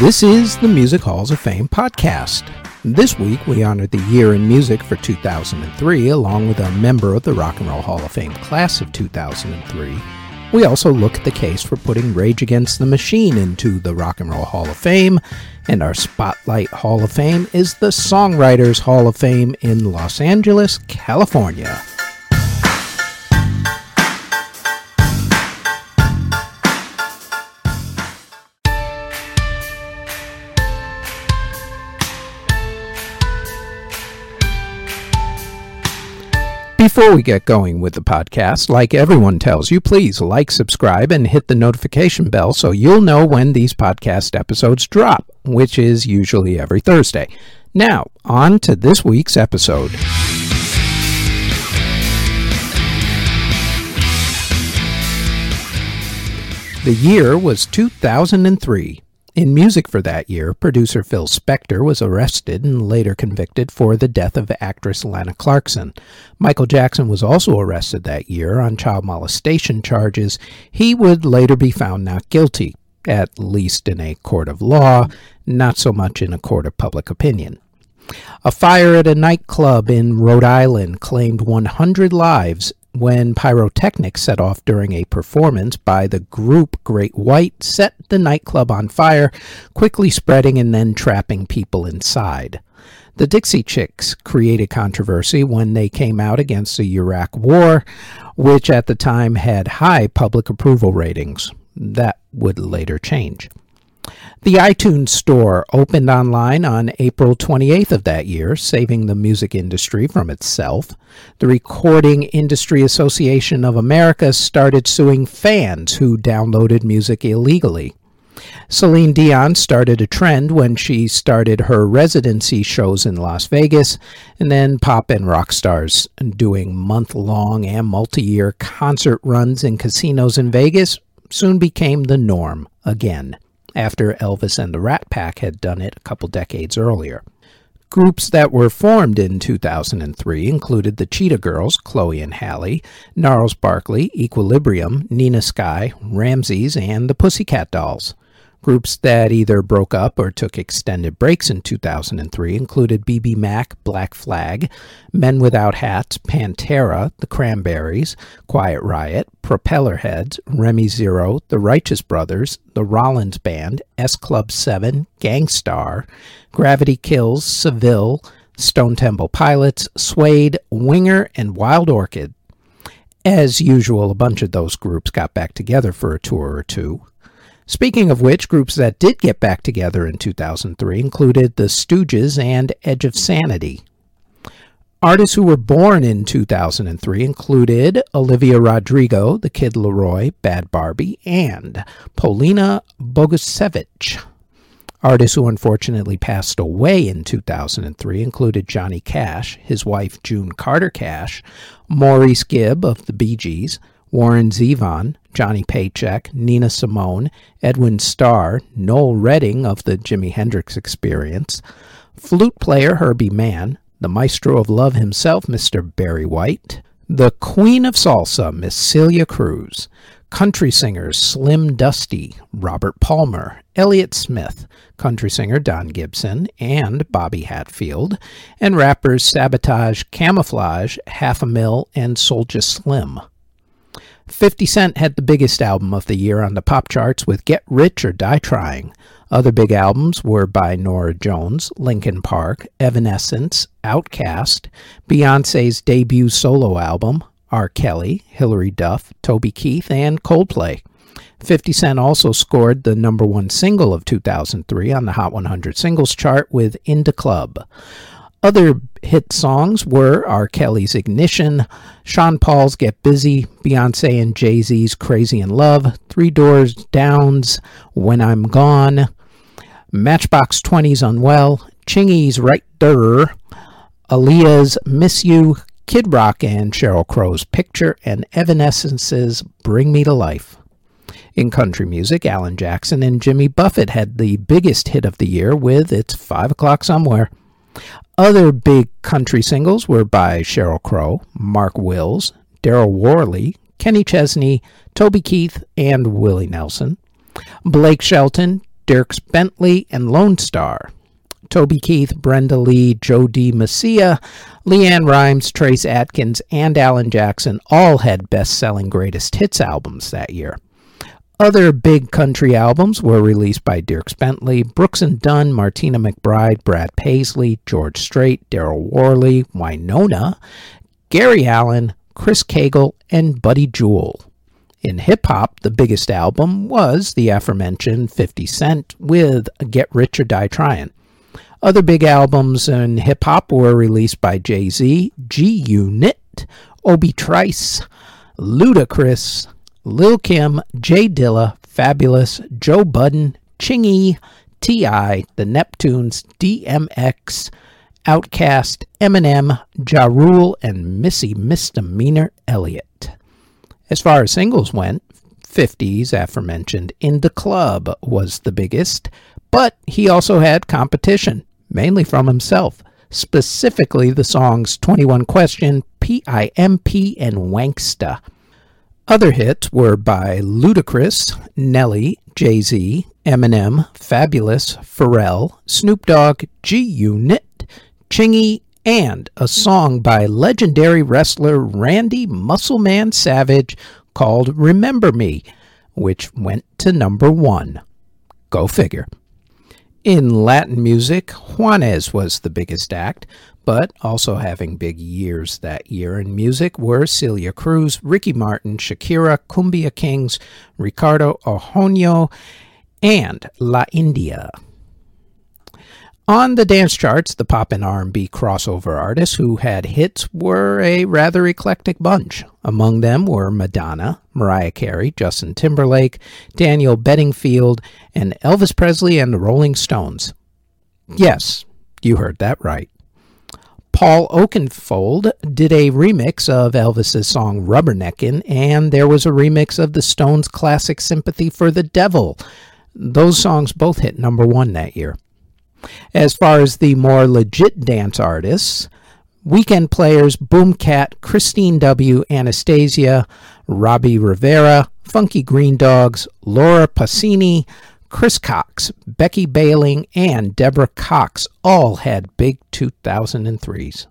This is the Music Halls of Fame podcast. This week, we honor the year in music for 2003, along with a member of the Rock and Roll Hall of Fame class of 2003. We also look at the case for putting Rage Against the Machine into the Rock and Roll Hall of Fame, and our Spotlight Hall of Fame is the Songwriters Hall of Fame in Los Angeles, California. Before we get going with the podcast, like everyone tells you, please like, subscribe, and hit the notification bell so you'll know when these podcast episodes drop, which is usually every Thursday. Now, on to this week's episode. The year was 2003. In music for that year, producer Phil Spector was arrested and later convicted for the death of actress Lana Clarkson. Michael Jackson was also arrested that year on child molestation charges. He would later be found not guilty, at least in a court of law, not so much in a court of public opinion. A fire at a nightclub in Rhode Island claimed 100 lives when pyrotechnics set off during a performance by the group Great White set the nightclub on fire, quickly spreading and then trapping people inside. The Dixie Chicks created controversy when they came out against the Iraq War, which at the time had high public approval ratings. That would later change. The iTunes Store opened online on April 28th of that year, saving the music industry from itself. The Recording Industry Association of America started suing fans who downloaded music illegally. Celine Dion started a trend when she started her residency shows in Las Vegas, and then pop and rock stars doing month long and multi year concert runs in casinos in Vegas soon became the norm again after Elvis and the Rat Pack had done it a couple decades earlier. Groups that were formed in 2003 included the Cheetah Girls, Chloe and Hallie, Gnarls Barkley, Equilibrium, Nina Sky, Ramses, and the Pussycat Dolls. Groups that either broke up or took extended breaks in 2003 included BBMak, Black Flag, Men Without Hats, Pantera, The Cranberries, Quiet Riot, Propellerheads, Remy Zero, The Righteous Brothers, The Rollins Band, S Club 7, Gang Starr, Gravity Kills, Seville, Stone Temple Pilots, Suede, Winger, and Wild Orchid. As usual, a bunch of those groups got back together for a tour or two. Speaking of which, groups that did get back together in 2003 included the Stooges and Edge of Sanity. Artists who were born in 2003 included Olivia Rodrigo, The Kid LAROI, Bad Barbie, and Polina Bogusevich. Artists who unfortunately passed away in 2003 included Johnny Cash, his wife June Carter Cash, Maurice Gibb of the Bee Gees, Warren Zevon, Johnny Paycheck, Nina Simone, Edwin Starr, Noel Redding of the Jimi Hendrix Experience, flute player Herbie Mann, the maestro of love himself, Mr. Barry White, the queen of salsa, Miss Celia Cruz, country singers Slim Dusty, Robert Palmer, Elliott Smith, country singer Don Gibson and Bobby Hatfield, and rappers Sabotage, Camouflage, Half a Mill, and Soulja Slim. 50 Cent had the biggest album of the year on the pop charts with Get Rich or Die Trying. Other big albums were by Norah Jones, Linkin Park, Evanescence, Outkast, Beyonce's debut solo album, R. Kelly, Hilary Duff, Toby Keith, and Coldplay. 50 Cent also scored the number one single of 2003 on the Hot 100 Singles chart with In da Club. Other hit songs were R. Kelly's Ignition, Sean Paul's Get Busy, Beyonce and Jay Z's Crazy in Love, Three Doors Down's When I'm Gone, Matchbox 20's Unwell, Chingy's Right There, Aaliyah's Miss You, Kid Rock and Sheryl Crow's Picture, and Evanescence's Bring Me to Life. In country music, Alan Jackson and Jimmy Buffett had the biggest hit of the year with It's Five O'Clock Somewhere. Other big country singles were by Sheryl Crow, Mark Wills, Daryl Worley, Kenny Chesney, Toby Keith, and Willie Nelson. Blake Shelton, Dierks Bentley, and Lone Star. Toby Keith, Brenda Lee, Jo Dee Messina, LeAnn Rimes, Trace Adkins, and Alan Jackson all had best selling greatest hits albums that year. Other big country albums were released by Dierks Bentley, Brooks and Dunn, Martina McBride, Brad Paisley, George Strait, Daryl Worley, Wynonna, Gary Allan, Chris Cagle, and Buddy Jewell. In hip hop, the biggest album was the aforementioned 50 Cent with Get Rich or Die Tryin'. Other big albums in hip hop were released by Jay Z, G Unit, Obi Trice, Ludacris, Lil Kim, J Dilla, Fabolous, Joe Budden, Chingy, T.I., The Neptunes, DMX, Outkast, Eminem, Ja Rule, and Missy Misdemeanor Elliott. As far as singles went, 50's aforementioned In the Club was the biggest, but he also had competition, mainly from himself, specifically the songs 21 Question, PIMP, and Wanksta. Other hits were by Ludacris, Nelly, Jay Z, Eminem, Fabolous, Pharrell, Snoop Dogg, G Unit, Chingy, and a song by legendary wrestler Randy Muscleman Savage called Remember Me, which went to number one. Go figure. In Latin music, Juanes was the biggest act, but also having big years that year in music were Celia Cruz, Ricky Martin, Shakira, Cumbia Kings, Ricardo Arjona, and La India. On the dance charts, the pop and R&B crossover artists who had hits were a rather eclectic bunch. Among them were Madonna, Mariah Carey, Justin Timberlake, Daniel Bedingfield, and Elvis Presley and the Rolling Stones. Yes, you heard that right. Paul Oakenfold did a remix of Elvis's song Rubberneckin', and there was a remix of the Stones' classic Sympathy for the Devil. Those songs both hit number one that year. As far as the more legit dance artists, weekend players Boomkat, Christine W., Anastacia, Robbie Rivera, Funky Green Dogs, Laura Pausini, Chris Cox, Becky Baeling, and Deborah Cox all had big 2003s.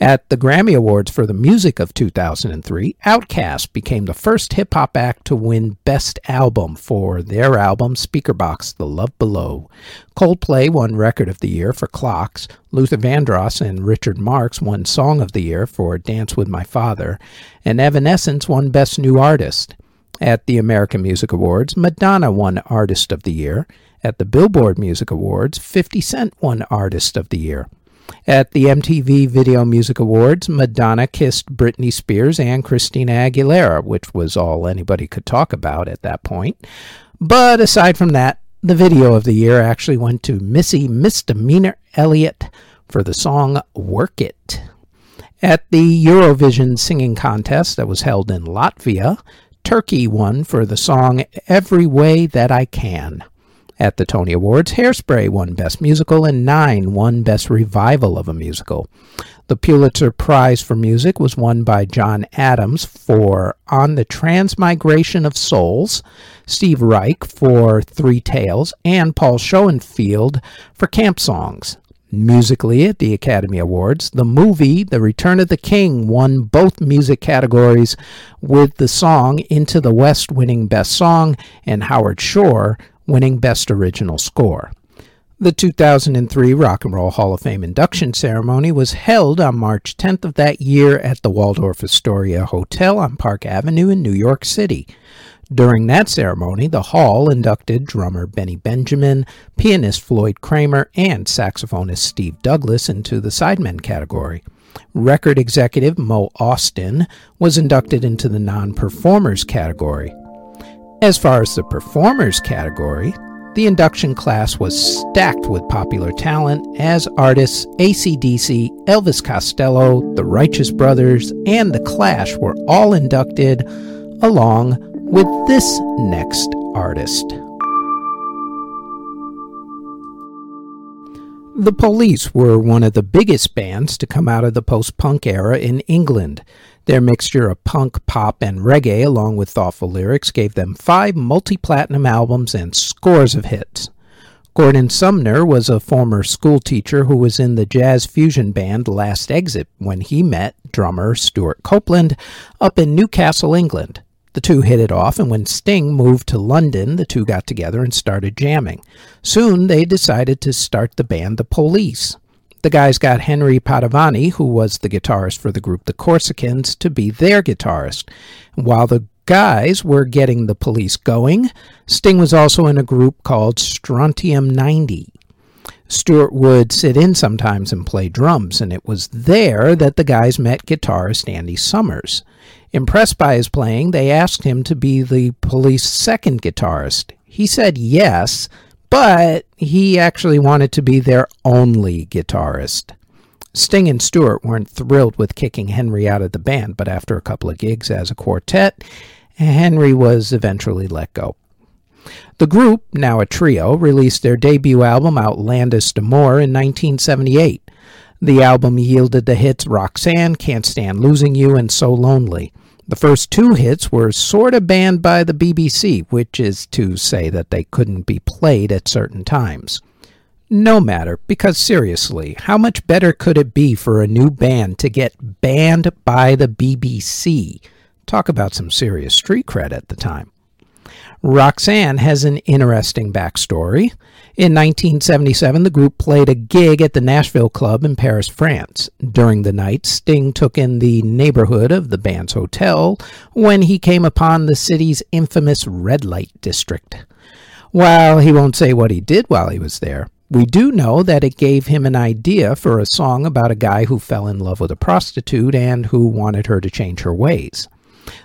At the Grammy Awards for the Music of 2003, Outkast became the first hip hop act to win Best Album for their album Speakerboxxx The Love Below. Coldplay won Record of the Year for Clocks, Luther Vandross and Richard Marx won Song of the Year for Dance with My Father, and Evanescence won Best New Artist. At the American Music Awards, Madonna won Artist of the Year. At the Billboard Music Awards, 50 Cent won Artist of the Year. At the MTV Video Music Awards, Madonna kissed Britney Spears and Christina Aguilera, which was all anybody could talk about at that point. But aside from that, the video of the year actually went to Missy Misdemeanor Elliott for the song Work It. At the Eurovision Singing Contest that was held in Latvia, Turkey won for the song Every Way That I Can. At the Tony Awards, Hairspray won Best Musical and Nine won Best Revival of a Musical. The Pulitzer Prize for Music was won by John Adams for On the Transmigration of Souls, Steve Reich for Three Tales, and Paul Schoenfield for Camp Songs. Musically at the Academy Awards, the movie The Return of the King won both music categories, with the song Into the West winning Best Song and Howard Shore winning Best Original Score. The 2003 Rock and Roll Hall of Fame induction ceremony was held on March 10th of that year at the Waldorf Astoria Hotel on Park Avenue in New York City. During that ceremony, the Hall inducted drummer Benny Benjamin, pianist Floyd Cramer, and saxophonist Steve Douglas into the Sidemen category. Record executive Mo Ostin was inducted into the non performers category. As far as the performers category, the induction class was stacked with popular talent as artists ACDC, Elvis Costello, the Righteous Brothers, and The Clash were all inducted along with this next artist. The Police were one of the biggest bands to come out of the post punk era in England. Their mixture of punk, pop, and reggae, along with thoughtful lyrics, gave them five multi platinum albums and scores of hits. Gordon Sumner was a former schoolteacher who was in the jazz fusion band Last Exit when he met drummer Stewart Copeland up in Newcastle, England. The two hit it off, and when Sting moved to London, the two got together and started jamming. Soon they decided to start the band The Police. The guys got Henry Padovani, who was the guitarist for the group The Corsicans, to be their guitarist. While the guys were getting the police going, Sting was also in a group called Strontium 90. Stewart would sit in sometimes and play drums, and it was there that the guys met guitarist Andy Summers. Impressed by his playing, they asked him to be the police second guitarist. He said yes, but he actually wanted to be their only guitarist. Sting and Stewart weren't thrilled with kicking Henry out of the band, but after a couple of gigs as a quartet, Henry was eventually let go. The group, now a trio, released their debut album Outlandos D'Amour in 1978. The album yielded the hits Roxanne, Can't Stand Losing You, and So Lonely. The first two hits were sort of banned by the BBC, which is to say that they couldn't be played at certain times. No matter, because seriously, how much better could it be for a new band to get banned by the BBC? Talk about some serious street cred at the time. Roxanne has an interesting backstory. In 1977, the group played a gig at the Nashville Club in Paris, France. During the night, Sting took in the neighborhood of the band's hotel when he came upon the city's infamous red light district. While he won't say what he did while he was there, we do know that it gave him an idea for a song about a guy who fell in love with a prostitute and who wanted her to change her ways.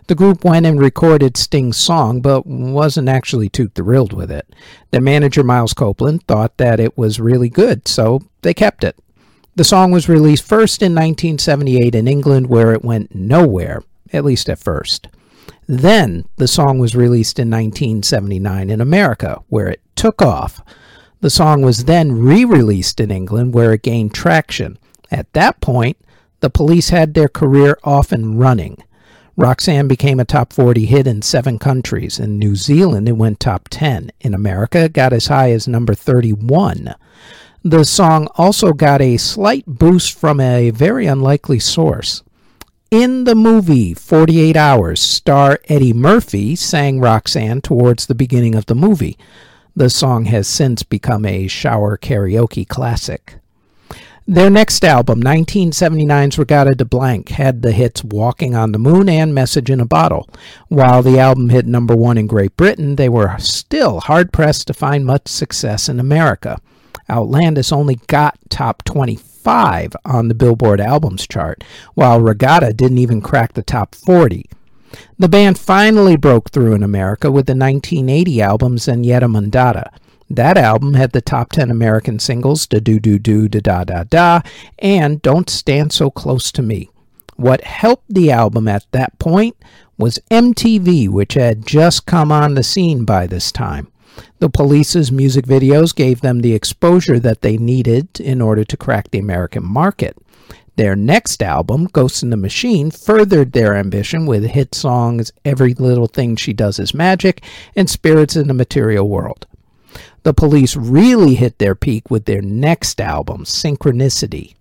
The group went and recorded Sting's song, but wasn't actually too thrilled with it. Their manager, Miles Copeland, thought that it was really good, so they kept it. The song was released first in 1978 in England, where it went nowhere, at least at first. Then the song was released in 1979 in America, where it took off. The song was then re released in England, where it gained traction. At that point, the police had their career off and running. Roxanne became a top 40 hit in seven countries. In New Zealand, it went top 10. In America, it got as high as number 31. The song also got a slight boost from a very unlikely source. In the movie 48 Hours, star Eddie Murphy sang Roxanne towards the beginning of the movie. The song has since become a shower karaoke classic. Their next album, 1979's Reggatta de Blanc, had the hits Walking on the Moon and Message in a Bottle. While the album hit number one in Great Britain, they were still hard pressed to find much success in America. Outlandos only got top 25 on the Billboard Albums chart, while Reggatta didn't even crack the top 40. The band finally broke through in America with the 1980 album Zenyatta Mondatta. That album had the top 10 American singles, Da Do Do Do Da Da Da Da, and Don't Stand So Close to Me. What helped the album at that point was MTV, which had just come on the scene by this time. The police's music videos gave them the exposure that they needed in order to crack the American market. Their next album, Ghost in the Machine, furthered their ambition with hit songs Every Little Thing She Does Is Magic and Spirits in the Material World. The police really hit their peak with their next album, Synchronicity.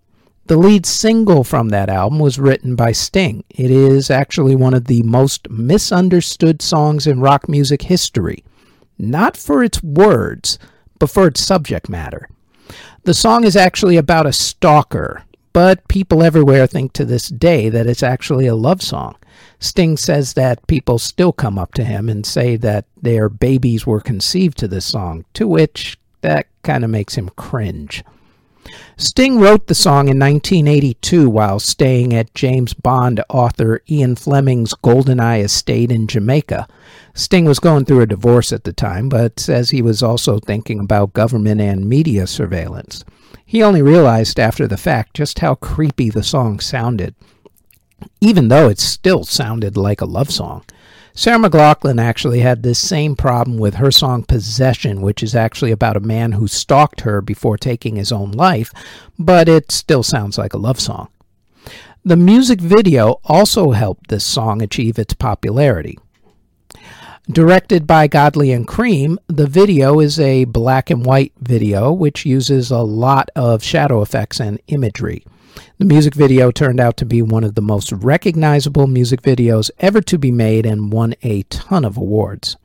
The lead single from that album was written by Sting. It is actually one of the most misunderstood songs in rock music history, not for its words, but for its subject matter. The song is actually about a stalker, but people everywhere think to this day that it's actually a love song. Sting says that people still come up to him and say that their babies were conceived to this song, to which that kind of makes him cringe. Sting wrote the song in 1982 while staying at James Bond author Ian Fleming's Goldeneye estate in Jamaica. Sting was going through a divorce at the time, but says he was also thinking about government and media surveillance. He only realized after the fact just how creepy the song sounded even though it still sounded like a love song. Sarah McLachlan actually had this same problem with her song Possession, which is actually about a man who stalked her before taking his own life, but it still sounds like a love song. The music video also helped this song achieve its popularity. Directed by Godley and Creme, the video is a black and white video which uses a lot of shadow effects and imagery. The music video turned out to be one of the most recognizable music videos ever to be made and won a ton of awards.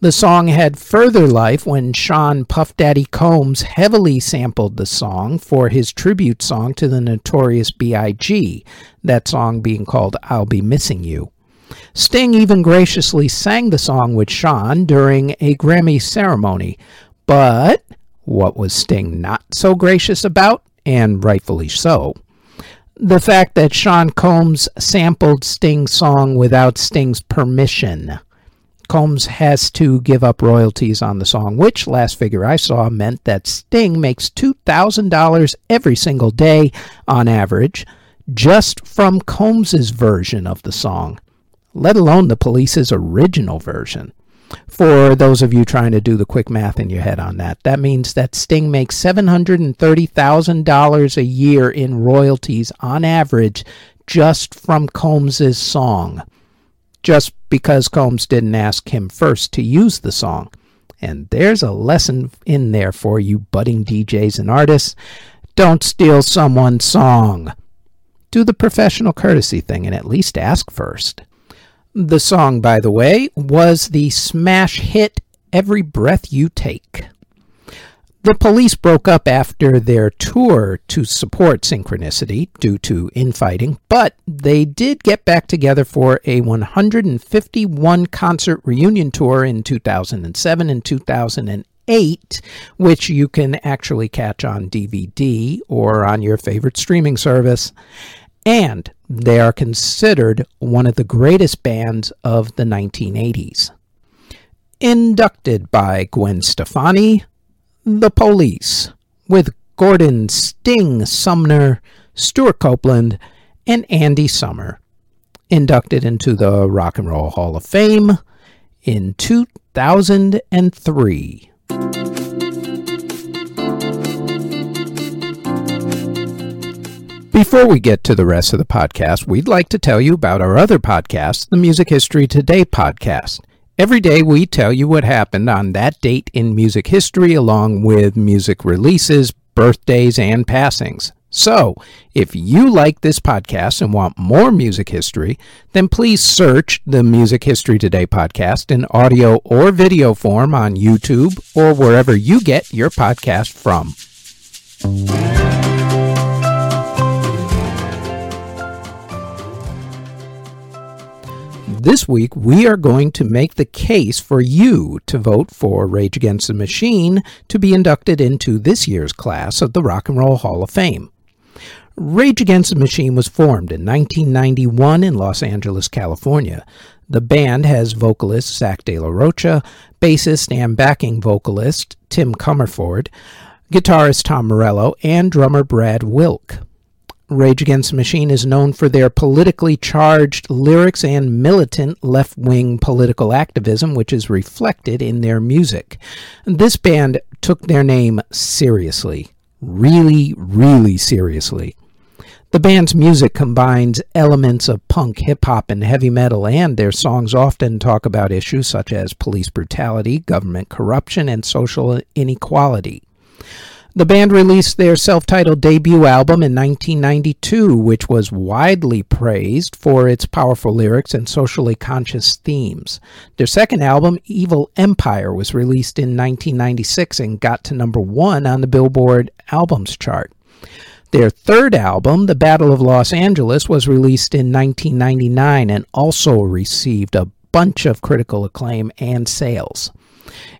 The song had further life when Sean Puff Daddy Combs heavily sampled the song for his tribute song to the notorious B.I.G., that song being called I'll Be Missing You. Sting even graciously sang the song with Sean during a Grammy ceremony. But what was Sting not so gracious about? And rightfully so. The fact that Sean Combs sampled Sting's song without Sting's permission. Combs has to give up royalties on the song, which, last figure I saw, meant that Sting makes $2,000 every single day on average just from Combs's version of the song let alone the police's original version. For those of you trying to do the quick math in your head on that, that means that Sting makes $730,000 a year in royalties on average just from Combs's song. Just because Combs didn't ask him first to use the song. And there's a lesson in there for you budding DJs and artists. Don't steal someone's song. Do the professional courtesy thing and at least ask first. The song, by the way, was the smash hit Every Breath You Take. The police broke up after their tour to support Synchronicity due to infighting, but they did get back together for a 151 concert reunion tour in 2007 and 2008, which you can actually catch on DVD or on your favorite streaming service and they are considered one of the greatest bands of the 1980s. Inducted by Gwen Stefani, The Police, with Gordon Sting Sumner, Stewart Copeland, and Andy Summer. Inducted into the Rock and Roll Hall of Fame in 2003. Before we get to the rest of the podcast, we'd like to tell you about our other podcast, the Music History Today podcast. Every day we tell you what happened on that date in music history, along with music releases, birthdays, and passings. So, if you like this podcast and want more music history, then please search the Music History Today podcast in audio or video form on YouTube or wherever you get your podcast from. This week, we are going to make the case for you to vote for Rage Against the Machine to be inducted into this year's class of the Rock and Roll Hall of Fame. Rage Against the Machine was formed in 1991 in Los Angeles, California. The band has vocalist Zack De La Rocha, bassist and backing vocalist Tim Commerford, guitarist Tom Morello, and drummer Brad Wilk. Rage Against the Machine is known for their politically charged lyrics and militant left wing political activism, which is reflected in their music. This band took their name seriously. Really, really seriously. The band's music combines elements of punk, hip hop, and heavy metal, and their songs often talk about issues such as police brutality, government corruption, and social inequality. The band released their self titled debut album in 1992, which was widely praised for its powerful lyrics and socially conscious themes. Their second album, Evil Empire, was released in 1996 and got to number one on the Billboard Albums chart. Their third album, The Battle of Los Angeles, was released in 1999 and also received a bunch of critical acclaim and sales.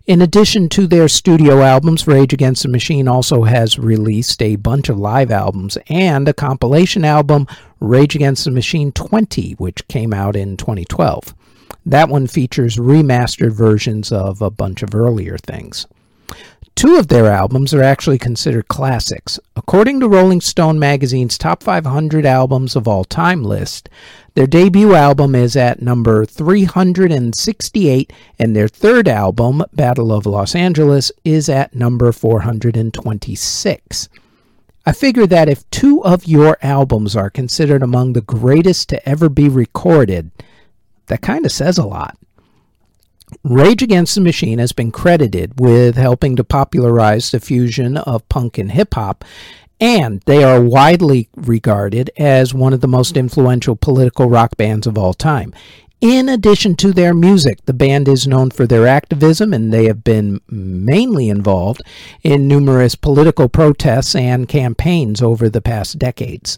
In addition to their studio albums, Rage Against the Machine also has released a bunch of live albums and a compilation album, Rage Against the Machine 20, which came out in 2012. That one features remastered versions of a bunch of earlier things. Two of their albums are actually considered classics. According to Rolling Stone magazine's Top 500 Albums of All Time list, their debut album is at number 368, and their third album, Battle of Los Angeles, is at number 426. I figure that if two of your albums are considered among the greatest to ever be recorded, that kind of says a lot. Rage Against the Machine has been credited with helping to popularize the fusion of punk and hip hop, and they are widely regarded as one of the most influential political rock bands of all time. In addition to their music, the band is known for their activism and they have been mainly involved in numerous political protests and campaigns over the past decades.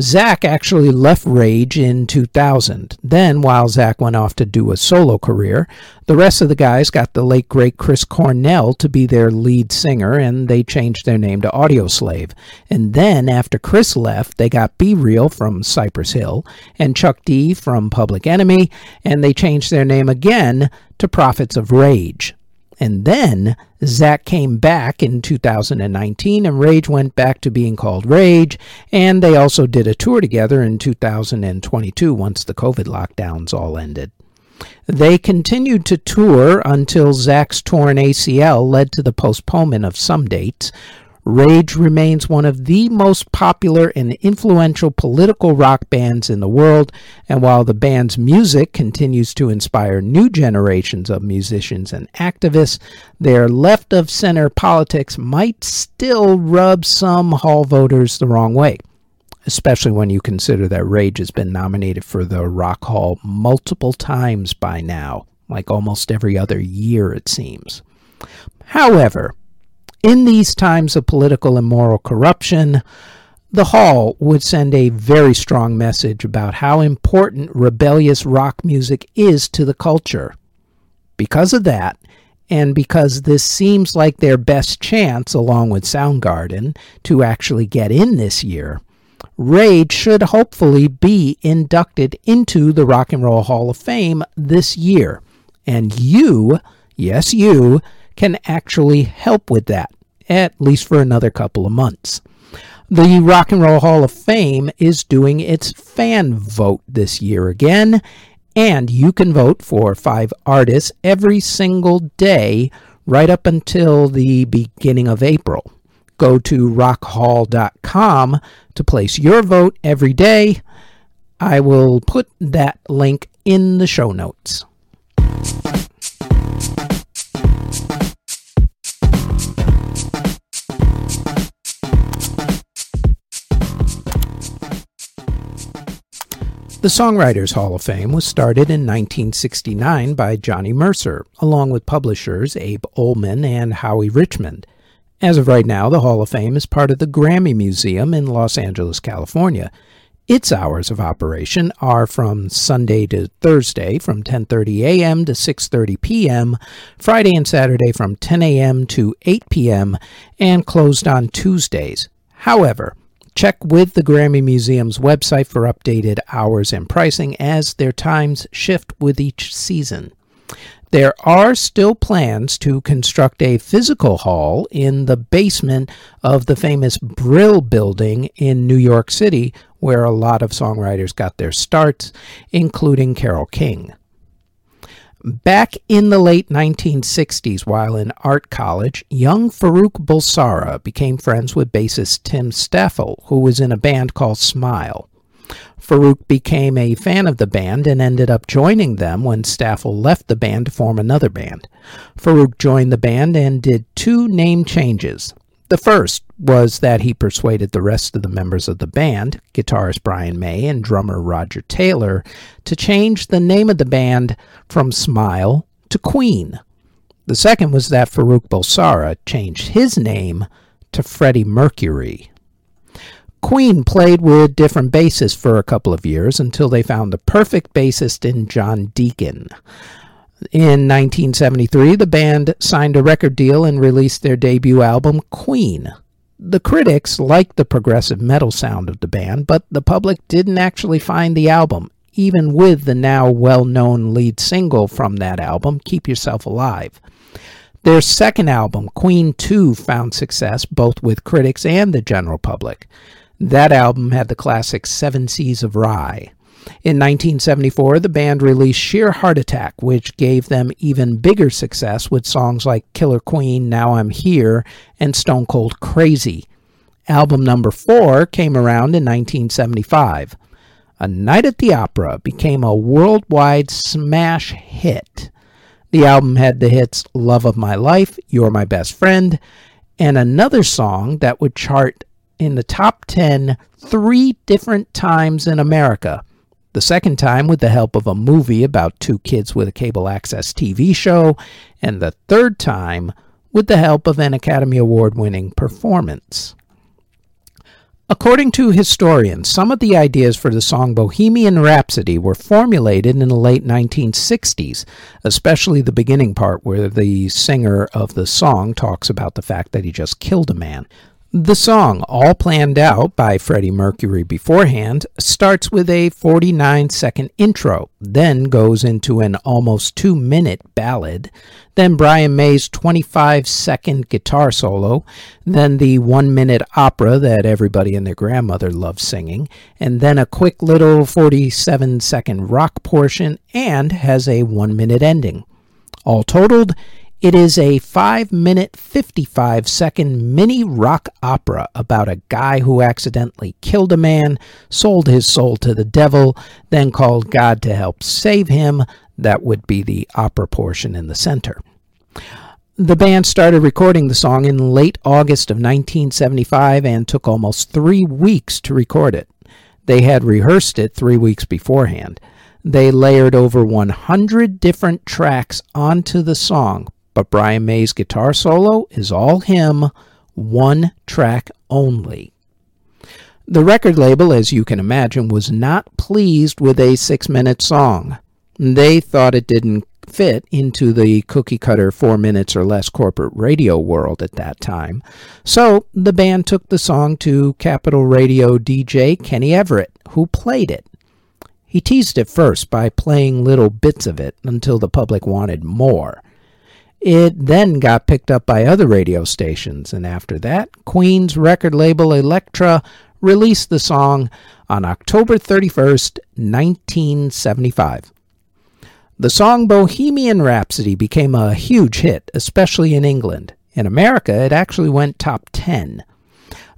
Zack actually left Rage in 2000. Then, while Zack went off to do a solo career, the rest of the guys got the late great Chris Cornell to be their lead singer, and they changed their name to Audioslave. And then, after Chris left, they got B-Real from Cypress Hill and Chuck D from Public Enemy, and they changed their name again to Prophets of Rage. And then Zack came back in 2019 and Rage went back to being called Rage. And they also did a tour together in 2022 once the COVID lockdowns all ended. They continued to tour until Zack's torn ACL led to the postponement of some dates, Rage remains one of the most popular and influential political rock bands in the world, and while the band's music continues to inspire new generations of musicians and activists, their left of center politics might still rub some Hall voters the wrong way, especially when you consider that Rage has been nominated for the Rock Hall multiple times by now, like almost every other year, it seems. However, in these times of political and moral corruption, the Hall would send a very strong message about how important rebellious rock music is to the culture. Because of that, and because this seems like their best chance, along with Soundgarden, to actually get in this year, Rage should hopefully be inducted into the Rock and Roll Hall of Fame this year. And you, yes, you, can actually help with that, at least for another couple of months. The Rock and Roll Hall of Fame is doing its fan vote this year again, and you can vote for five artists every single day right up until the beginning of April. Go to rockhall.com to place your vote every day. I will put that link in the show notes. The Songwriters Hall of Fame was started in 1969 by Johnny Mercer, along with publishers Abe Olman and Howie Richmond. As of right now, the Hall of Fame is part of the Grammy Museum in Los Angeles, California. Its hours of operation are from Sunday to Thursday from 10:30 a.m. to 6:30 p.m., Friday and Saturday from 10 a.m. to 8 p.m., and closed on Tuesdays. However, Check with the Grammy Museum's website for updated hours and pricing as their times shift with each season. There are still plans to construct a physical hall in the basement of the famous Brill building in New York City, where a lot of songwriters got their starts, including Carole King. Back in the late 1960s, while in art college, young Farrokh Bulsara became friends with bassist Tim Staffell, who was in a band called Smile. Farrokh became a fan of the band and ended up joining them when Staffell left the band to form another band. Farrokh joined the band and did two name changes. The first was that he persuaded the rest of the members of the band, guitarist Brian May and drummer Roger Taylor, to change the name of the band from Smile to Queen. The second was that Farrokh Bulsara changed his name to Freddie Mercury. Queen played with different bassists for a couple of years until they found the perfect bassist in John Deacon. In 1973, the band signed a record deal and released their debut album, Queen. The critics liked the progressive metal sound of the band, but the public didn't actually find the album, even with the now well known lead single from that album, Keep Yourself Alive. Their second album, Queen 2, found success both with critics and the general public. That album had the classic Seven Seas of Rhye. In 1974, the band released Sheer Heart Attack, which gave them even bigger success with songs like Killer Queen, Now I'm Here, and Stone Cold Crazy. Album number four came around in 1975. A Night at the Opera became a worldwide smash hit. The album had the hits Love of My Life, You're My Best Friend, and another song that would chart in the top 10 three different times in America. The second time with the help of a movie about two kids with a cable access TV show, and the third time with the help of an Academy Award winning performance. According to historians, some of the ideas for the song Bohemian Rhapsody were formulated in the late 1960s, especially the beginning part where the singer of the song talks about the fact that he just killed a man. The song, all planned out by Freddie Mercury beforehand, starts with a 49 second intro, then goes into an almost two minute ballad, then Brian May's 25 second guitar solo, then the one minute opera that everybody and their grandmother loves singing, and then a quick little 47 second rock portion, and has a one minute ending. All totaled, it is a 5 minute, 55 second mini rock opera about a guy who accidentally killed a man, sold his soul to the devil, then called God to help save him. That would be the opera portion in the center. The band started recording the song in late August of 1975 and took almost three weeks to record it. They had rehearsed it three weeks beforehand. They layered over 100 different tracks onto the song, but Brian May's guitar solo is all him, one track only. The record label, as you can imagine, was not pleased with a six minute song. They thought it didn't fit into the cookie cutter four minutes or less corporate radio world at that time. So the band took the song to Capital Radio DJ Kenny Everett, who played it. He teased it first by playing little bits of it until the public wanted more. It then got picked up by other radio stations, and after that, Queen's record label Elektra released the song on October 31st, 1975. The song Bohemian Rhapsody became a huge hit, especially in England. In America, it actually went top 10.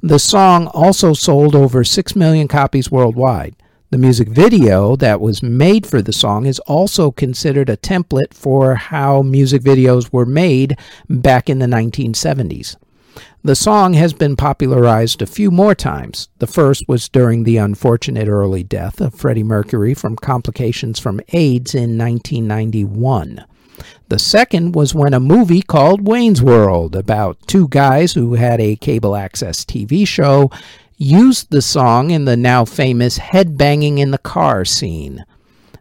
The song also sold over 6 million copies worldwide. The music video that was made for the song is also considered a template for how music videos were made back in the 1970s. The song has been popularized a few more times. The first was during the unfortunate early death of Freddie Mercury from complications from AIDS in 1991. The second was when a movie called Wayne's World, about two guys who had a cable access TV show, used the song in the now famous headbanging in the car scene.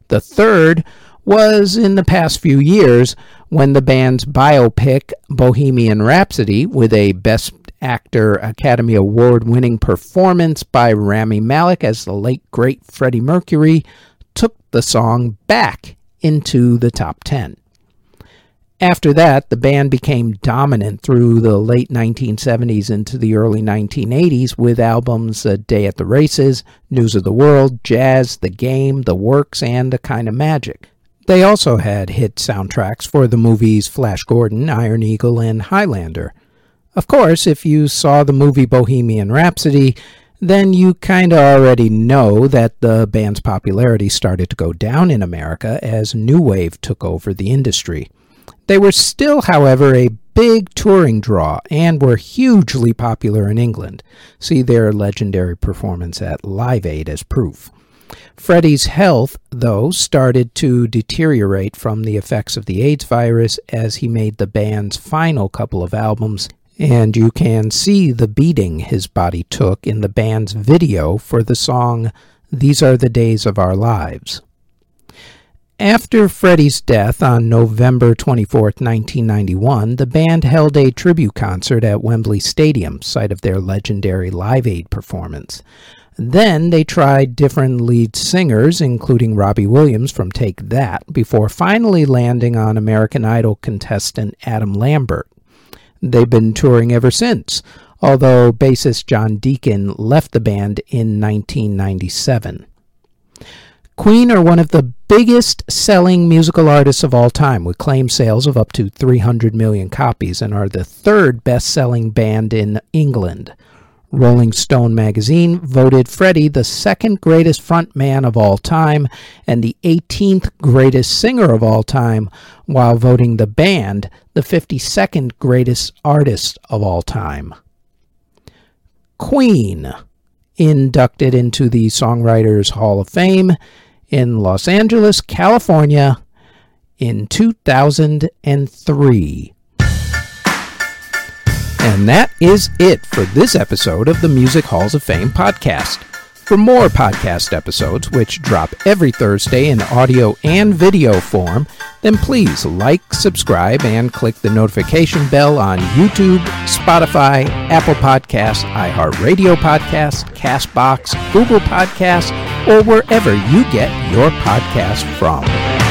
The third was in the past few years when the band's biopic Bohemian Rhapsody, with a Best Actor Academy Award winning performance by Rami Malek as the late great Freddie Mercury, took the song back into the top 10. After that, the band became dominant through the late 1970s into the early 1980s with albums A Day at the Races, News of the World, Jazz, The Game, The Works, and A Kind of Magic. They also had hit soundtracks for the movies Flash Gordon, Iron Eagle, and Highlander. Of course, if you saw the movie Bohemian Rhapsody, then you kind of already know that the band's popularity started to go down in America as New Wave took over the industry. They were still, however, a big touring draw and were hugely popular in England. See their legendary performance at Live Aid as proof. Freddie's health, though, started to deteriorate from the effects of the AIDS virus as he made the band's final couple of albums, and you can see the beating his body took in the band's video for the song These Are the Days of Our Lives. After Freddie's death on November 24, 1991, the band held a tribute concert at Wembley Stadium, site of their legendary Live Aid performance. Then they tried different lead singers, including Robbie Williams from Take That, before finally landing on American Idol contestant Adam Lambert. They've been touring ever since, although bassist John Deacon left the band in 1997. Queen are one of the biggest selling musical artists of all time, with claimed sales of up to 300 million copies, and are the third best selling band in England. Rolling Stone magazine voted Freddie the second greatest frontman of all time and the 18th greatest singer of all time, while voting the band the 52nd greatest artist of all time. Queen, inducted into the Songwriters Hall of Fame in Los Angeles, California in 2003. And that is it for this episode of the Music Halls of Fame podcast. For more podcast episodes, which drop every Thursday in audio and video form, then please like, subscribe, and click the notification bell on YouTube, Spotify, Apple Podcasts, iHeartRadio Podcasts, Castbox, Google Podcasts, or wherever you get your podcast from.